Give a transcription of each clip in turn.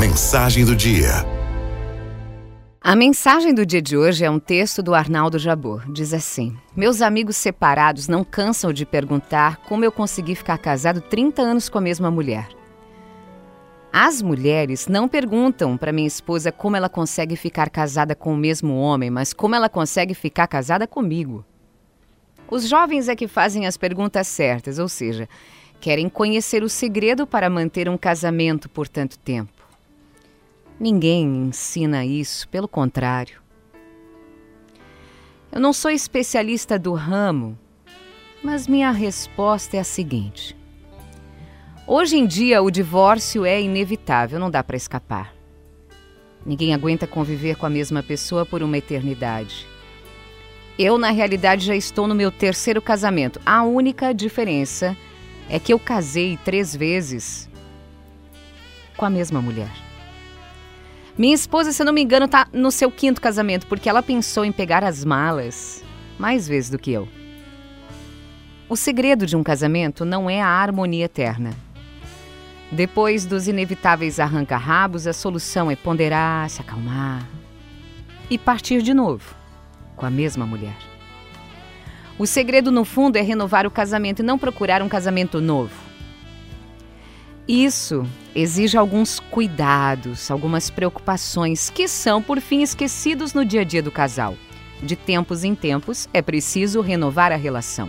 mensagem do dia. A mensagem do dia de hoje é um texto do Arnaldo Jabor. Diz assim: Meus amigos separados não cansam de perguntar como eu consegui ficar casado 30 anos com a mesma mulher. As mulheres não perguntam para minha esposa como ela consegue ficar casada com o mesmo homem, mas como ela consegue ficar casada comigo. Os jovens é que fazem as perguntas certas, ou seja, querem conhecer o segredo para manter um casamento por tanto tempo. Ninguém ensina isso, pelo contrário. Eu não sou especialista do ramo, mas minha resposta é a seguinte: Hoje em dia, o divórcio é inevitável, não dá para escapar. Ninguém aguenta conviver com a mesma pessoa por uma eternidade. Eu, na realidade, já estou no meu terceiro casamento. A única diferença é que eu casei três vezes com a mesma mulher. Minha esposa, se eu não me engano, está no seu quinto casamento, porque ela pensou em pegar as malas mais vezes do que eu. O segredo de um casamento não é a harmonia eterna depois dos inevitáveis arranca-rabos, a solução é ponderar, se acalmar e partir de novo com a mesma mulher. O segredo, no fundo, é renovar o casamento e não procurar um casamento novo. Isso exige alguns cuidados, algumas preocupações que são, por fim, esquecidos no dia a dia do casal. De tempos em tempos é preciso renovar a relação.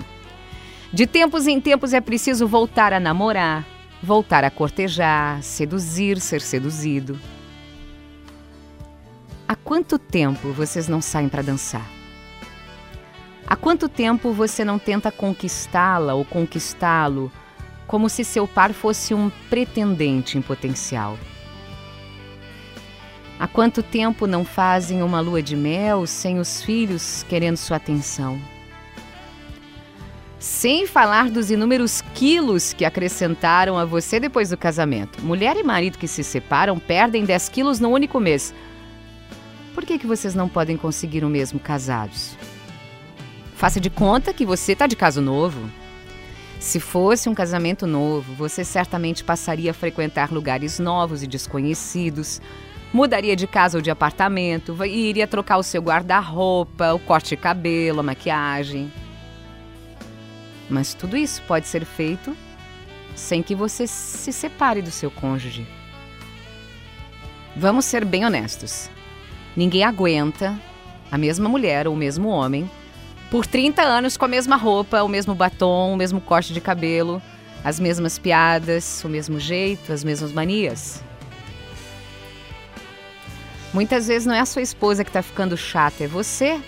De tempos em tempos é preciso voltar a namorar, voltar a cortejar, seduzir, ser seduzido. Há quanto tempo vocês não saem para dançar? Há quanto tempo você não tenta conquistá-la ou conquistá-lo como se seu par fosse um pretendente em potencial? Há quanto tempo não fazem uma lua de mel sem os filhos querendo sua atenção? Sem falar dos inúmeros quilos que acrescentaram a você depois do casamento. Mulher e marido que se separam perdem 10 quilos no único mês. Por que, que vocês não podem conseguir o mesmo casados? Faça de conta que você está de caso novo. Se fosse um casamento novo, você certamente passaria a frequentar lugares novos e desconhecidos, mudaria de casa ou de apartamento, e iria trocar o seu guarda-roupa, o corte de cabelo, a maquiagem. Mas tudo isso pode ser feito sem que você se separe do seu cônjuge. Vamos ser bem honestos. Ninguém aguenta a mesma mulher ou o mesmo homem por 30 anos com a mesma roupa, o mesmo batom, o mesmo corte de cabelo, as mesmas piadas, o mesmo jeito, as mesmas manias. Muitas vezes não é a sua esposa que está ficando chata, é você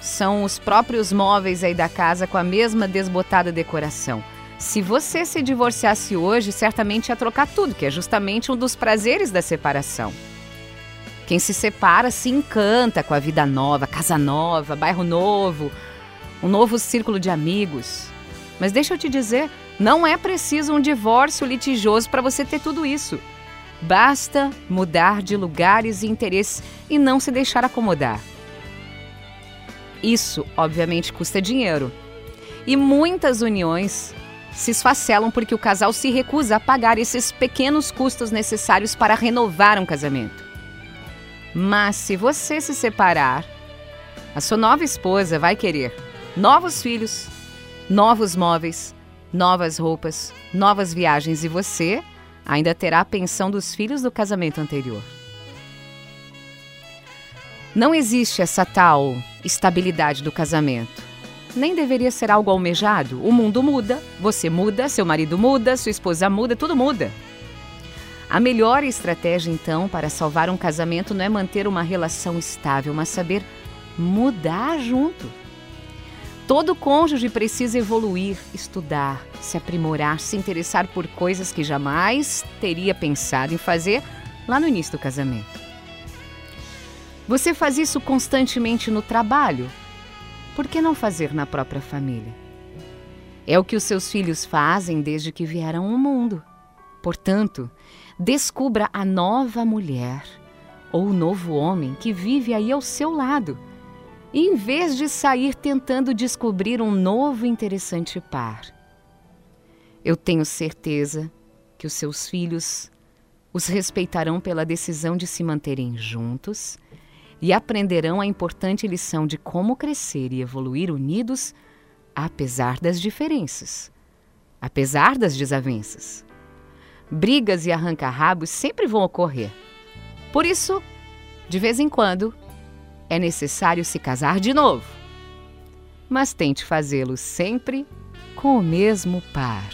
são os próprios móveis aí da casa com a mesma desbotada decoração. Se você se divorciasse hoje, certamente ia trocar tudo, que é justamente um dos prazeres da separação. Quem se separa se encanta com a vida nova, casa nova, bairro novo, um novo círculo de amigos. Mas deixa eu te dizer, não é preciso um divórcio litigioso para você ter tudo isso. Basta mudar de lugares e interesses e não se deixar acomodar. Isso, obviamente, custa dinheiro. E muitas uniões se esfacelam porque o casal se recusa a pagar esses pequenos custos necessários para renovar um casamento. Mas se você se separar, a sua nova esposa vai querer novos filhos, novos móveis, novas roupas, novas viagens e você ainda terá a pensão dos filhos do casamento anterior. Não existe essa tal estabilidade do casamento. Nem deveria ser algo almejado. O mundo muda, você muda, seu marido muda, sua esposa muda, tudo muda. A melhor estratégia, então, para salvar um casamento não é manter uma relação estável, mas saber mudar junto. Todo cônjuge precisa evoluir, estudar, se aprimorar, se interessar por coisas que jamais teria pensado em fazer lá no início do casamento. Você faz isso constantemente no trabalho. Por que não fazer na própria família? É o que os seus filhos fazem desde que vieram ao mundo. Portanto, descubra a nova mulher ou o novo homem que vive aí ao seu lado, em vez de sair tentando descobrir um novo e interessante par. Eu tenho certeza que os seus filhos Os respeitarão pela decisão de se manterem juntos e aprenderão a importante lição de como crescer e evoluir unidos, apesar das diferenças, apesar das desavenças. Brigas e arranca-rabos sempre vão ocorrer. Por isso, de vez em quando, é necessário se casar de novo. Mas tente fazê-lo sempre com o mesmo par.